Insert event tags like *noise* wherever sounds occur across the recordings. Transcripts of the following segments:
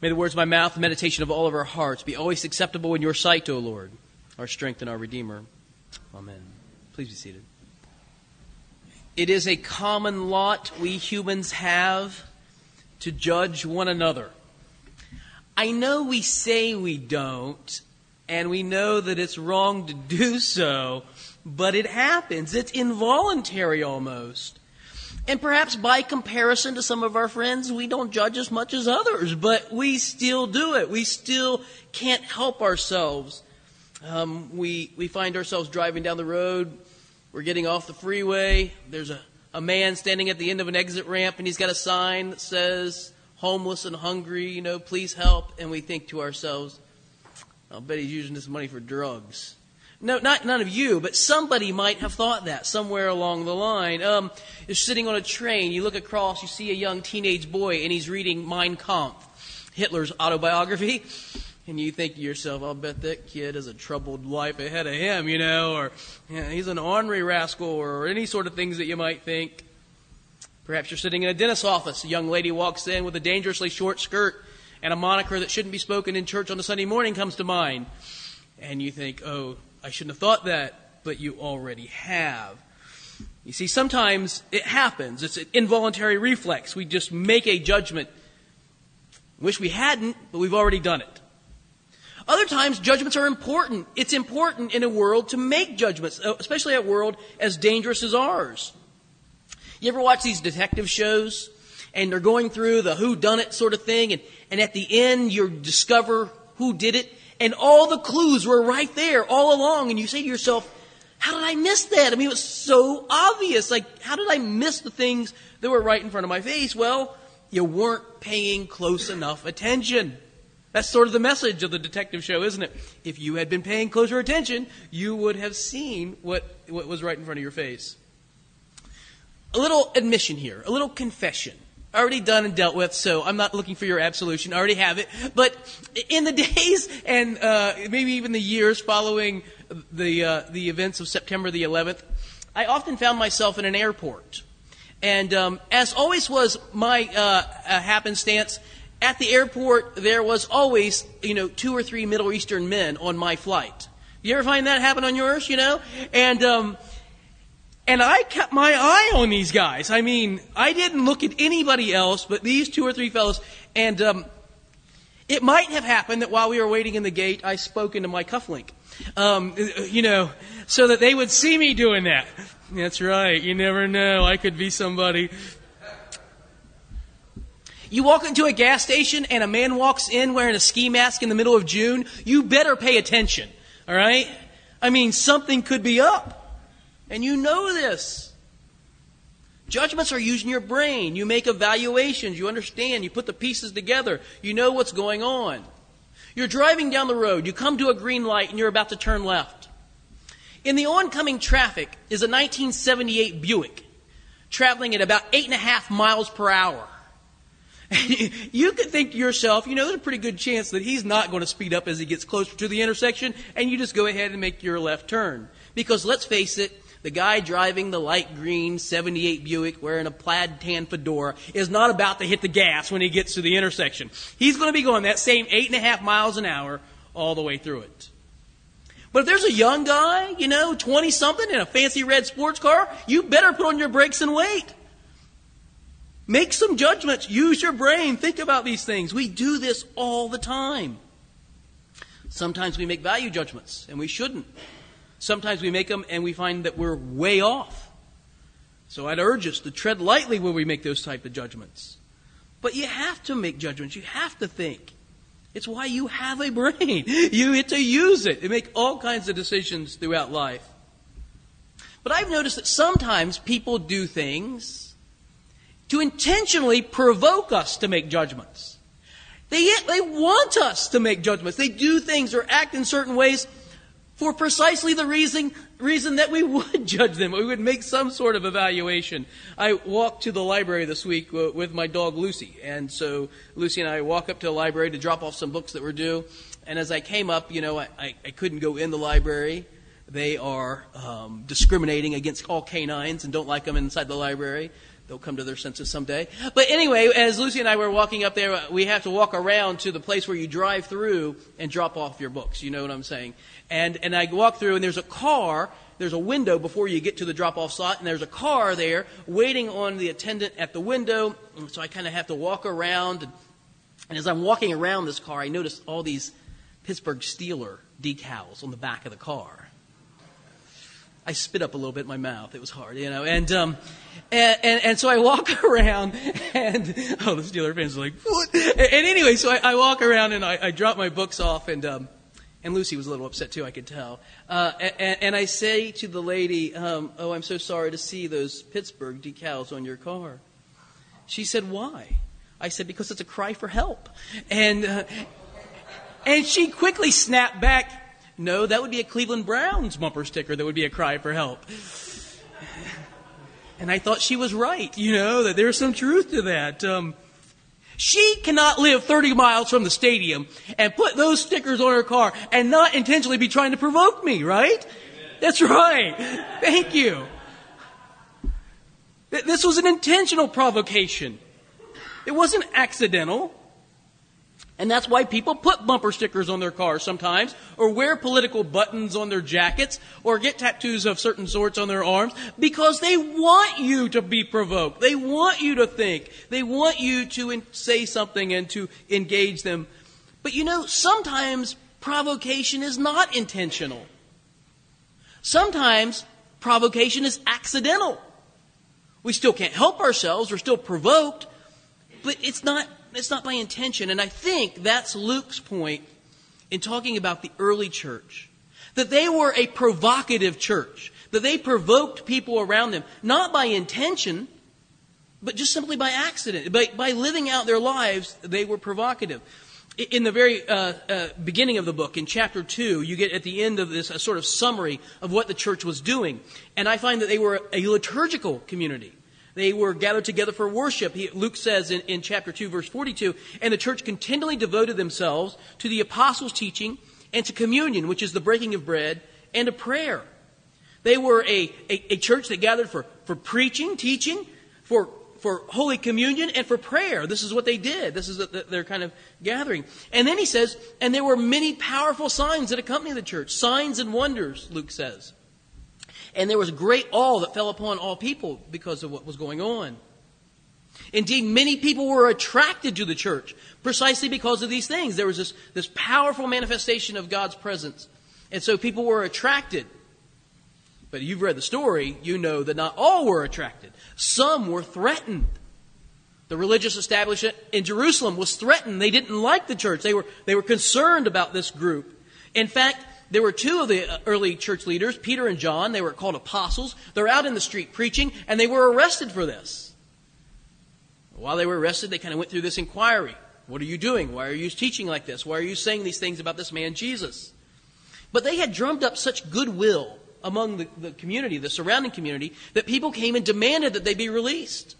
May the words of my mouth, the meditation of all of our hearts be always acceptable in your sight, O Lord, our strength and our Redeemer. Amen. Please be seated. It is a common lot we humans have to judge one another. I know we say we don't, and we know that it's wrong to do so, but it happens. It's involuntary almost. And perhaps by comparison to some of our friends, we don't judge as much as others, but we still do it. We still can't help ourselves. Um, we, we find ourselves driving down the road. We're getting off the freeway. There's a, a man standing at the end of an exit ramp, and he's got a sign that says, homeless and hungry, you know, please help. And we think to ourselves, I'll bet he's using this money for drugs. No, not none of you, but somebody might have thought that somewhere along the line. Um, you're sitting on a train, you look across, you see a young teenage boy, and he's reading Mein Kampf, Hitler's autobiography, and you think to yourself, "I'll bet that kid has a troubled life ahead of him," you know, or know, he's an ornery rascal, or any sort of things that you might think. Perhaps you're sitting in a dentist's office. A young lady walks in with a dangerously short skirt and a moniker that shouldn't be spoken in church on a Sunday morning comes to mind. And you think, oh, I shouldn't have thought that, but you already have. You see, sometimes it happens. It's an involuntary reflex. We just make a judgment. Wish we hadn't, but we've already done it. Other times, judgments are important. It's important in a world to make judgments, uh, especially a world as dangerous as ours. You ever watch these detective shows? And they're going through the who done it sort of thing, and, and at the end you discover who did it, and all the clues were right there all along, and you say to yourself, how did I miss that? I mean, it was so obvious. Like, how did I miss the things that were right in front of my face? Well, you weren't paying close enough attention. That's sort of the message of the detective show, isn't it? If you had been paying closer attention, you would have seen what, what was right in front of your face. A little admission here, a little confession already done and dealt with, so I'm not looking for your absolution. I already have it. But in the *laughs* days and uh, maybe even the years following the uh, the events of September the 11th, I often found myself in an airport, and um, as always was my uh, happenstance. At the airport, there was always, you know, two or three Middle Eastern men on my flight. You ever find that happen on yours, you know? And, um, and I kept my eye on these guys. I mean, I didn't look at anybody else but these two or three fellows. And um, it might have happened that while we were waiting in the gate, I spoke into my cufflink. Um, you know, so that they would see me doing that. That's right. You never know. I could be somebody. You walk into a gas station and a man walks in wearing a ski mask in the middle of June. You better pay attention. All right? I mean, something could be up. And you know this. Judgments are used in your brain. You make evaluations. You understand. You put the pieces together. You know what's going on. You're driving down the road. You come to a green light and you're about to turn left. In the oncoming traffic is a 1978 Buick traveling at about eight and a half miles per hour. *laughs* you could think to yourself, you know, there's a pretty good chance that he's not going to speed up as he gets closer to the intersection, and you just go ahead and make your left turn. Because let's face it, the guy driving the light green 78 Buick wearing a plaid tan fedora is not about to hit the gas when he gets to the intersection. He's going to be going that same eight and a half miles an hour all the way through it. But if there's a young guy, you know, 20 something in a fancy red sports car, you better put on your brakes and wait. Make some judgments. Use your brain. Think about these things. We do this all the time. Sometimes we make value judgments, and we shouldn't. Sometimes we make them and we find that we're way off. So I'd urge us to tread lightly when we make those type of judgments. But you have to make judgments. You have to think. It's why you have a brain. *laughs* You get to use it to make all kinds of decisions throughout life. But I've noticed that sometimes people do things to intentionally provoke us to make judgments. They, they want us to make judgments. They do things or act in certain ways for precisely the reason, reason that we *laughs* would judge them. We would make some sort of evaluation. I walked to the library this week with my dog Lucy. And so Lucy and I walk up to the library to drop off some books that were due. And as I came up, you know, I, I couldn't go in the library. They are um, discriminating against all canines and don't like them inside the library. They'll come to their senses someday. But anyway, as Lucy and I were walking up there, we have to walk around to the place where you drive through and drop off your books. You know what I'm saying? And, and I walk through and there's a car, there's a window before you get to the drop off slot and there's a car there waiting on the attendant at the window. So I kind of have to walk around. And, and as I'm walking around this car, I notice all these Pittsburgh Steeler decals on the back of the car. I spit up a little bit in my mouth. It was hard, you know. And um, and, and, and so I walk *laughs* around, and oh, the Steeler fans are like, what? And, anyway, so I, I walk around and I, I drop my books off, and um, and Lucy was a little upset too, I could tell. Uh, and, and I say to the lady, um, "Oh, I'm so sorry to see those Pittsburgh decals on your car." She said, "Why?" I said, "Because it's a cry for help." And uh, and she quickly snapped back, no, that would be a Cleveland Browns bumper sticker that would be a cry for help. And I thought she was right, you know, that there's some truth to that. Um, she cannot live 30 miles from the stadium and put those stickers on her car and not intentionally be trying to provoke me, right? That's right. Thank you. This was an intentional provocation. It wasn't accidental. And that's why people put bumper stickers on their cars sometimes, or wear political buttons on their jackets, or get tattoos of certain sorts on their arms, because they want you to be provoked. They want you to think. They want you to say something and to engage them. But you know, sometimes provocation is not intentional. Sometimes provocation is accidental. We still can't help ourselves, we're still provoked, but it's not it's not by intention. And I think that's Luke's point in talking about the early church. That they were a provocative church. That they provoked people around them, not by intention, but just simply by accident. By, by living out their lives, they were provocative. In the very uh, uh, beginning of the book, in chapter 2, you get at the end of this a sort of summary of what the church was doing. And I find that they were a liturgical community. They were gathered together for worship. He, Luke says in, in chapter 2, verse 42, and the church continually devoted themselves to the apostles' teaching and to communion, which is the breaking of bread, and to prayer. They were a, a, a church that gathered for, for preaching, teaching, for, for Holy Communion, and for prayer. This is what they did. This is their kind of gathering. And then he says, and there were many powerful signs that accompany the church. Signs and wonders, Luke says. And there was great awe that fell upon all people because of what was going on. Indeed, many people were attracted to the church precisely because of these things. There was this, this powerful manifestation of God's presence. And so people were attracted. But you've read the story, you know that not all were attracted. Some were threatened. The religious establishment in Jerusalem was threatened. They didn't like the church. They were, they were concerned about this group. In fact, there were two of the early church leaders, Peter and John. They were called apostles. They're out in the street preaching, and they were arrested for this. While they were arrested, they kind of went through this inquiry. What are you doing? Why are you teaching like this? Why are you saying these things about this man Jesus? But they had drummed up such goodwill among the, the community, the surrounding community, that people came and demanded that they be released.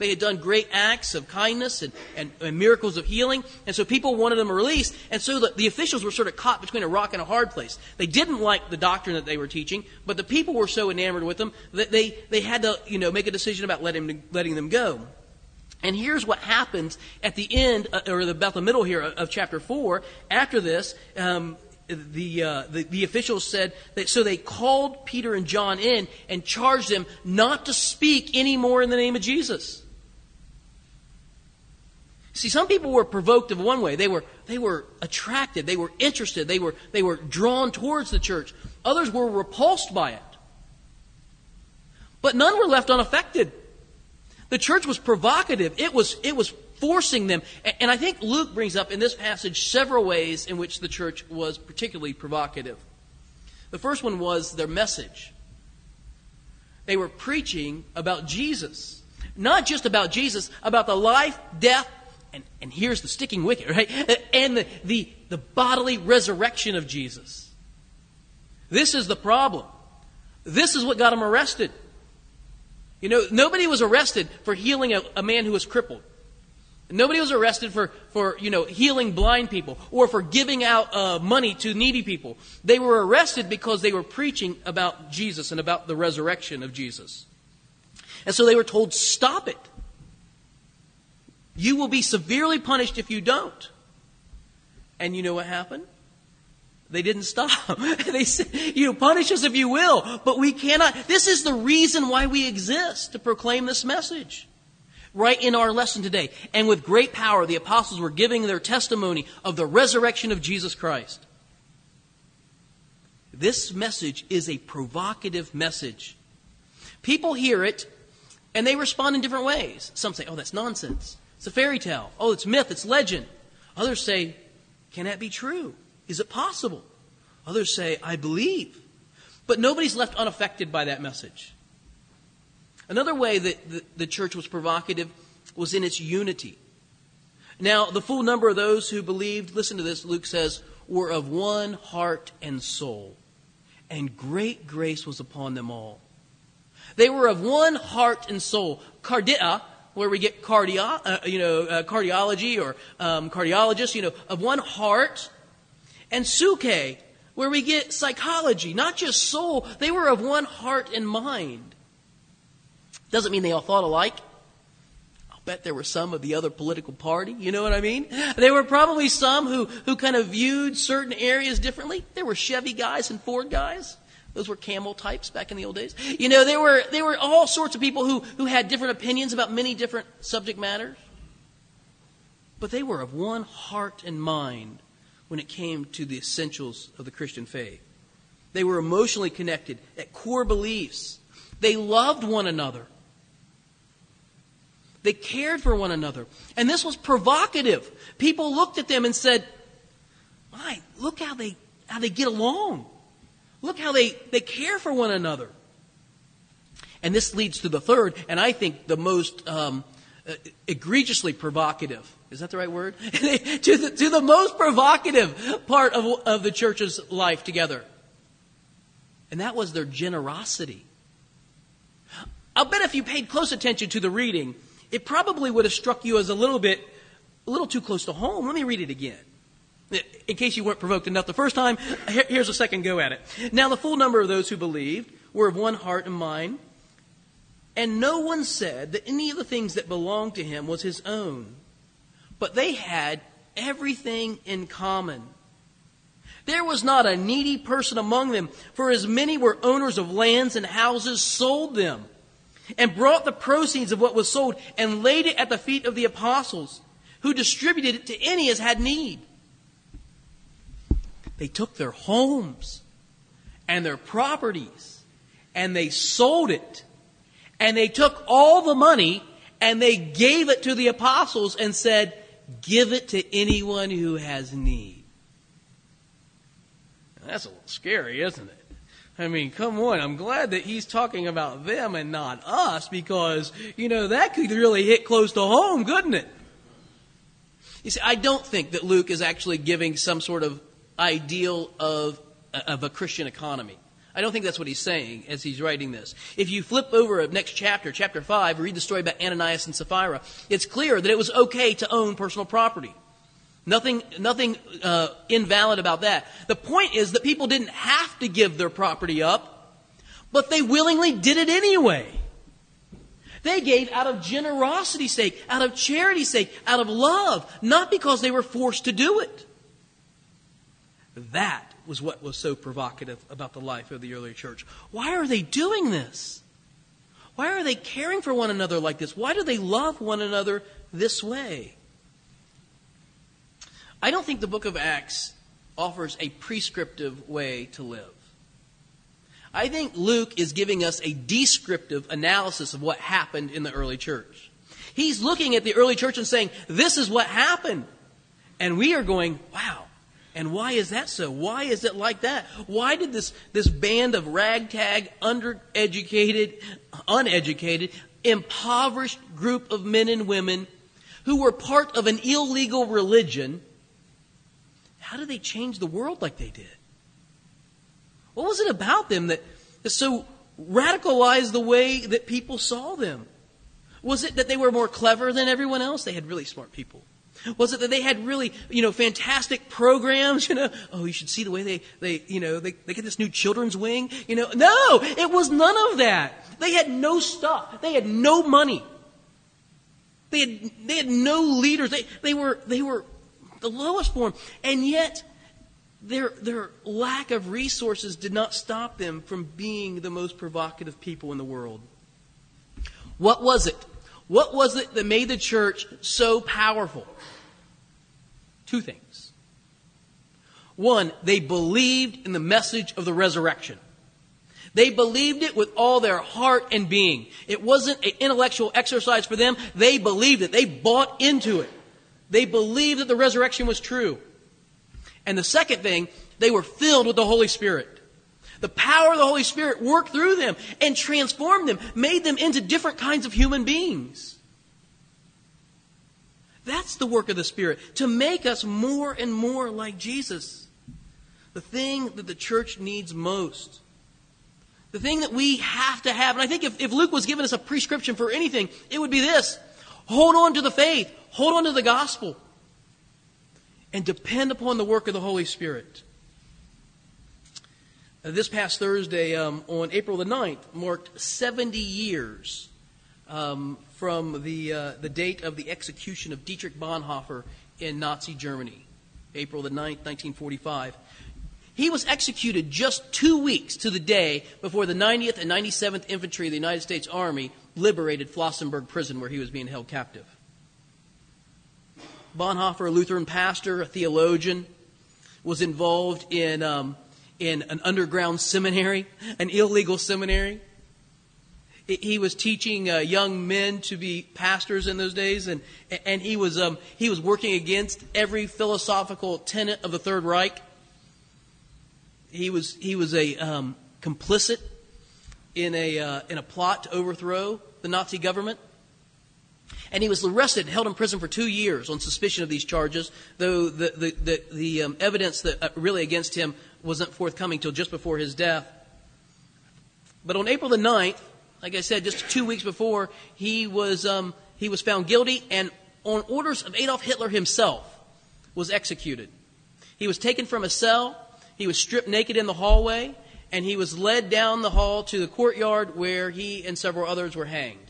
They had done great acts of kindness and, and, and, miracles of healing, and so people wanted them released. And so the, the officials were sort of caught between a rock and a hard place. They didn't like the doctrine that they were teaching, but the people were so enamored with them that they, they had to, you know, make a decision about letting, letting them go. And here's what happens at the end, uh, or about the middle here of chapter 4. After this, um, the, uh, the, the, officials said that so they called Peter and John in and charged them not to speak anymore in the name of Jesus. See, some people were provoked of one way. They were, they were attracted. They were interested. They were, they were drawn towards the church. Others were repulsed by it. But none were left unaffected. The church was provocative. It was, it was forcing them. And I think Luke brings up in this passage several ways in which the church was particularly provocative. The first one was their message. They were preaching about Jesus. Not just about Jesus, about the life, death, and, and here's the sticking wicket, right? And the, the, the bodily resurrection of Jesus. This is the problem. This is what got him arrested. You know, nobody was arrested for healing a, a man who was crippled. Nobody was arrested for, for you know, healing blind people or for giving out uh, money to needy people. They were arrested because they were preaching about Jesus and about the resurrection of Jesus. And so they were told, stop it. You will be severely punished if you don't. And you know what happened? They didn't stop. *laughs* they said, you know, punish us if you will, but we cannot. This is the reason why we exist, to proclaim this message. Right in our lesson today. And with great power, the apostles were giving their testimony of the resurrection of Jesus Christ. This message is a provocative message. People hear it and they respond in different ways. Some say, oh, that's nonsense. It's a fairy tale. Oh, it's myth, it's legend. Others say, can that be true? Is it possible? Others say, I believe. But nobody's left unaffected by that message. Another way that the, church was provocative was in its unity. Now, the full number of those who believed, listen to this, Luke says, were of one heart and soul, and great grace was upon them all. They were of one heart and soul. Cardia, where we get cardio, uh, you know, uh, cardiology or um, cardiologist, you know, of one heart. And suke, where we get psychology, not just soul. They were of one heart and mind. Doesn't mean they all thought alike. I'll bet there were some of the other political party. You know what I mean? There were probably some who, who kind of viewed certain areas differently. There were Chevy guys and Ford guys. Those were camel types back in the old days. You know, there were, there were all sorts of people who, who had different opinions about many different subject matters. But they were of one heart and mind when it came to the essentials of the Christian faith. They were emotionally connected at core beliefs. They loved one another. They cared for one another. And this was provocative. People looked at them and said, My, look how they, how they get along. Look how they, they care for one another. And this leads to the third, and I think the most um, uh, egregiously provocative. Is that the right word? *laughs* to, the, to the most provocative part of, of the church's life together. And that was their generosity. I'll bet if you paid close attention to the reading, it probably would have struck you as a little bit, a little too close to home. Let me read it again. In case you weren't provoked enough the first time, here's a second go at it. Now, the full number of those who believed were of one heart and mind, and no one said that any of the things that belonged to him was his own, but they had everything in common. There was not a needy person among them, for as many were owners of lands and houses sold them, and brought the proceeds of what was sold and laid it at the feet of the apostles, who distributed it to any as had need. They took their homes and their properties and they sold it. And they took all the money and they gave it to the apostles and said, Give it to anyone who has need. That's a little scary, isn't it? I mean, come on. I'm glad that he's talking about them and not us because, you know, that could really hit close to home, couldn't it? You see, I don't think that Luke is actually giving some sort of ideal of, of a Christian economy. I don't think that's what he's saying as he's writing this. If you flip over next chapter, chapter 5, read the story about Ananias and Sapphira, it's clear that it was okay to own personal property. Nothing, nothing uh, invalid about that. The point is that people didn't have to give their property up, but they willingly did it anyway. They gave out of generosity's sake, out of charity's sake, out of love, not because they were forced to do it. That was what was so provocative about the life of the early church. Why are they doing this? Why are they caring for one another like this? Why do they love one another this way? I don't think the book of Acts offers a prescriptive way to live. I think Luke is giving us a descriptive analysis of what happened in the early church. He's looking at the early church and saying, This is what happened. And we are going, Wow, and why is that so? Why is it like that? Why did this, this band of ragtag, undereducated, uneducated, impoverished group of men and women who were part of an illegal religion, how did they change the world like they did? What was it about them that, that so radicalized the way that people saw them? Was it that they were more clever than everyone else? They had really smart people. Was it that they had really, you know, fantastic programs? You know, oh, you should see the way they, they, you know, they, they get this new children's wing. You know, no, it was none of that. They had no stuff. They had no money. They had, they had no leaders. They, they were, they were the lowest form. And yet, their, their lack of resources did not stop them from being the most provocative people in the world. What was it? What was it that made the church so powerful? Two things. One, they believed in the message of the resurrection. They believed it with all their heart and being. It wasn't an intellectual exercise for them. They believed it. They bought into it. They believed that the resurrection was true. And the second thing, they were filled with the Holy Spirit. The power of the Holy Spirit worked through them and transformed them, made them into different kinds of human beings. That's the work of the Spirit, to make us more and more like Jesus. The thing that the church needs most. The thing that we have to have. And I think if, if Luke was giving us a prescription for anything, it would be this hold on to the faith, hold on to the gospel, and depend upon the work of the Holy Spirit. Uh, this past Thursday, um, on April the 9th, marked 70 years um, from the, uh, the date of the execution of Dietrich Bonhoeffer in Nazi Germany, April the 9th, 1945. He was executed just two weeks to the day before the 90th and 97th Infantry of the United States Army liberated Flossenburg prison where he was being held captive. Bonhoeffer, a Lutheran pastor, a theologian, was involved in um, in an underground seminary, an illegal seminary. He was teaching uh, young men to be pastors in those days, and and he was um, he was working against every philosophical tenet of the Third Reich. He was he was a um, complicit in a uh, in a plot to overthrow the Nazi government. And he was arrested and held in prison for two years on suspicion of these charges, though the, the, the, the um, evidence that uh, really against him wasn't forthcoming till just before his death. But on April the 9th, like I said, just two weeks before, he was, um, he was found guilty and on orders of Adolf Hitler himself was executed. He was taken from a cell, he was stripped naked in the hallway, and he was led down the hall to the courtyard where he and several others were hanged.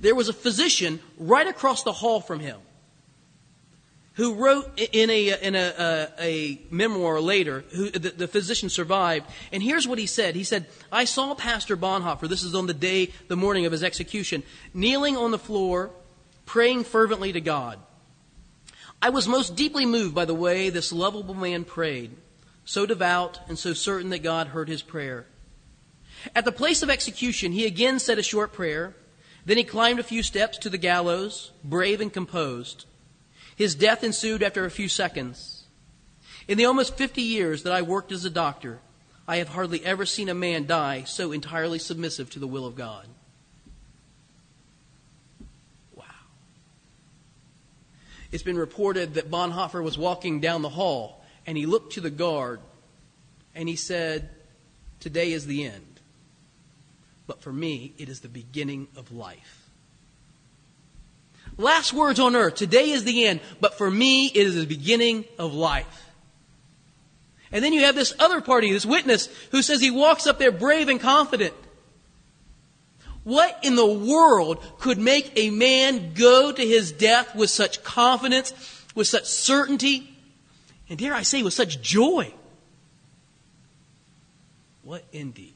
There was a physician right across the hall from him who wrote in a, in a, a, a memoir later, who, the, the, physician survived, and here's what he said. He said, I saw Pastor Bonhoeffer, this is on the day, the morning of his execution, kneeling on the floor, praying fervently to God. I was most deeply moved by the way this lovable man prayed, so devout and so certain that God heard his prayer. At the place of execution, he again said a short prayer, then he climbed a few steps to the gallows, brave and composed. His death ensued after a few seconds. In the almost 50 years that I worked as a doctor, I have hardly ever seen a man die so entirely submissive to the will of God. Wow. It's been reported that Bonhoeffer was walking down the hall and he looked to the guard and he said, Today is the end. But for me, it is the beginning of life. Last words on earth. Today is the end, but for me, it is the beginning of life. And then you have this other party, this witness, who says he walks up there brave and confident. What in the world could make a man go to his death with such confidence, with such certainty, and dare I say, with such joy? What indeed?